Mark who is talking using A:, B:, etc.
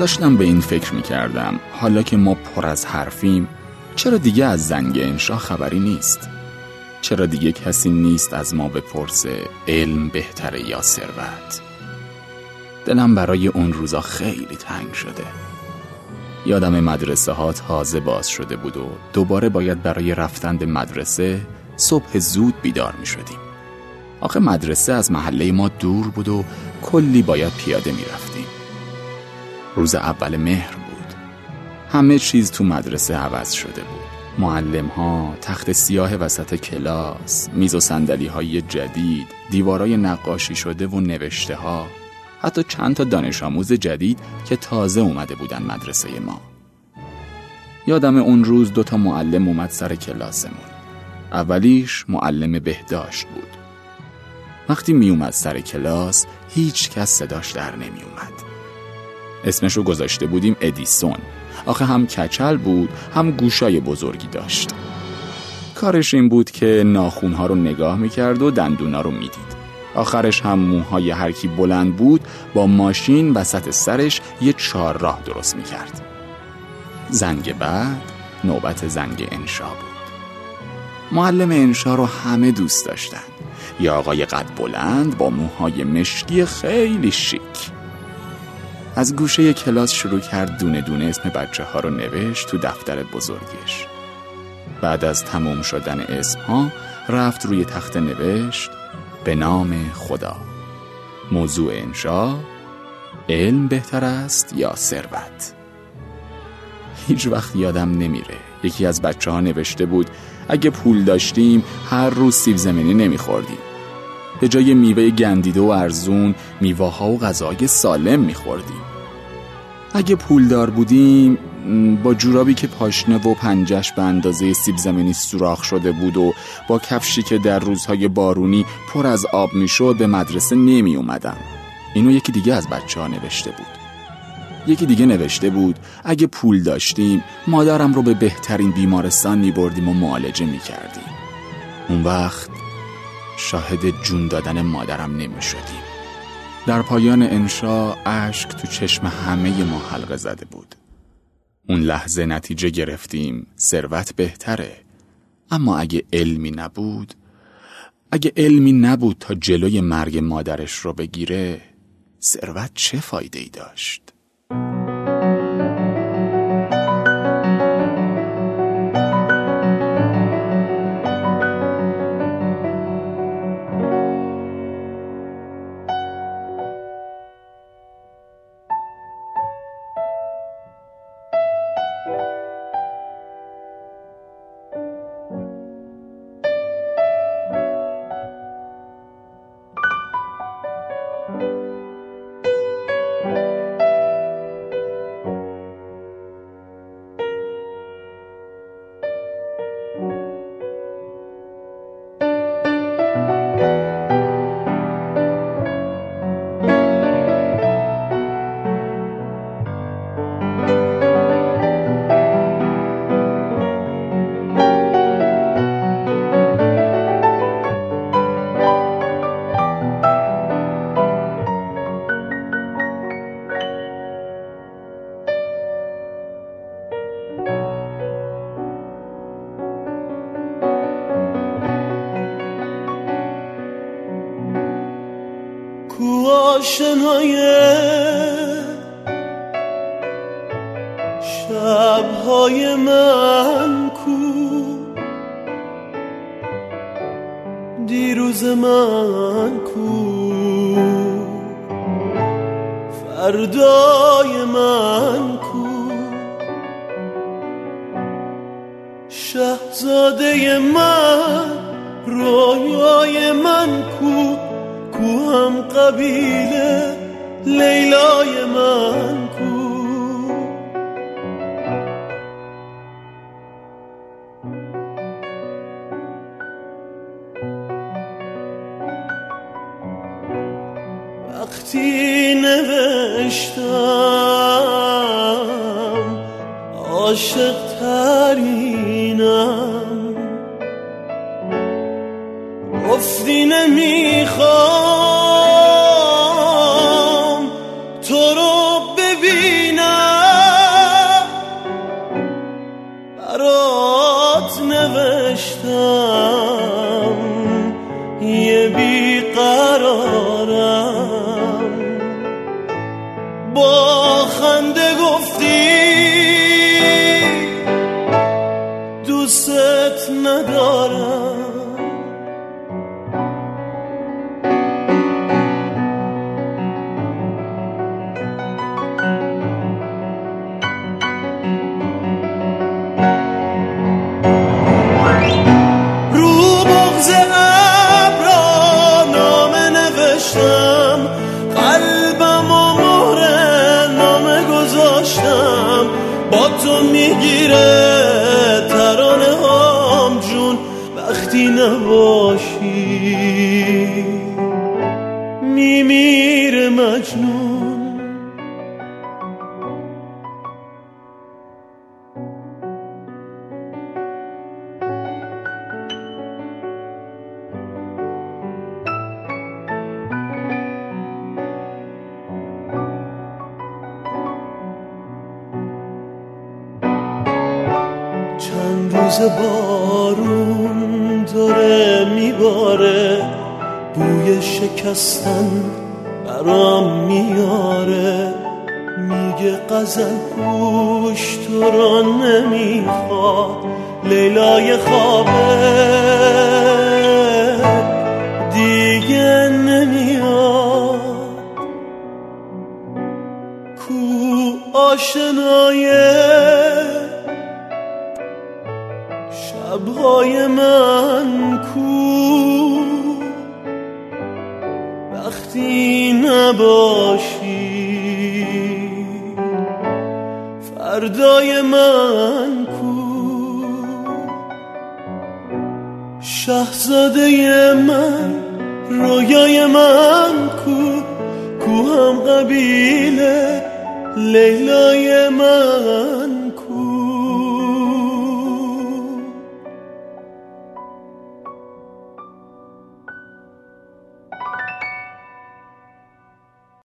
A: داشتم به این فکر می کردم حالا که ما پر از حرفیم چرا دیگه از زنگ انشا خبری نیست؟ چرا دیگه کسی نیست از ما بپرسه علم بهتره یا ثروت؟ دلم برای اون روزا خیلی تنگ شده. یادم مدرسه ها تازه باز شده بود و دوباره باید برای رفتن به مدرسه صبح زود بیدار می شدیم آخه مدرسه از محله ما دور بود و کلی باید پیاده می رفتیم روز اول مهر بود. همه چیز تو مدرسه عوض شده بود. معلم ها تخت سیاه وسط کلاس میز و سندلی های جدید دیوارای نقاشی شده و نوشته ها حتی چند تا دانش آموز جدید که تازه اومده بودن مدرسه ما. یادم اون روز دوتا معلم اومد سر کلاسمون. اولیش معلم بهداشت بود. وقتی می اومد سر کلاس هیچ کس صداش در نمی اومد اسمش رو گذاشته بودیم ادیسون. آخه هم کچل بود هم گوشای بزرگی داشت. کارش این بود که ناخونها رو نگاه می‌کرد و دندونا رو می‌دید. آخرش هم موهای هرکی بلند بود با ماشین وسط سرش یه چهار راه درست می‌کرد. زنگ بعد نوبت زنگ انشا بود. معلم انشا رو همه دوست داشتن. یا آقای قد بلند با موهای مشکی خیلی شیک. از گوشه کلاس شروع کرد دونه دونه اسم بچه ها رو نوشت تو دفتر بزرگش. بعد از تموم شدن اسم ها رفت روی تخت نوشت به نام خدا. موضوع انشا علم بهتر است یا ثروت؟ هیچ وقت یادم نمیره. یکی از بچه ها نوشته بود اگه پول داشتیم هر روز سیب زمینی نمیخوردیم. به جای میوه گندیده و ارزون میوه ها و غذای سالم میخوردیم. اگه پولدار بودیم با جورابی که پاشنه و پنجش به اندازه سیب زمینی سوراخ شده بود و با کفشی که در روزهای بارونی پر از آب می‌شد به مدرسه نمی اومدم اینو یکی دیگه از بچه ها نوشته بود. یکی دیگه نوشته بود اگه پول داشتیم مادرم رو به بهترین بیمارستان می بردیم و معالجه می کردیم اون وقت شاهد جون دادن مادرم نمی شدیم در پایان انشا اشک تو چشم همه ما حلقه زده بود. اون لحظه نتیجه گرفتیم ثروت بهتره. اما اگه علمی نبود اگه علمی نبود تا جلوی مرگ مادرش رو بگیره ثروت چه فایده ای داشت؟
B: آشنای شبهای من کو دیروز من کو فردای من کو شهزاده من رویای من کو کو هم قبیله لیلای من کو. وقتی نوشتم عاشق ترینم گفتی نمی‌خوام با خنده گفتی تو می‌گیره ترانه هم جون وقتی نباشی. میمیره مجنون. روز بارون داره میباره بوی شکستن برام میاره. میگه قزل پوش تو را نمی‌خواد لیلای خوابه. دیگه نمیاد. کو آشنایه؟ شبهای من کو؟ وقتی نباشی فردای من کو؟ شهزاده من رویای من کو؟ کو هم قبیله لیلای من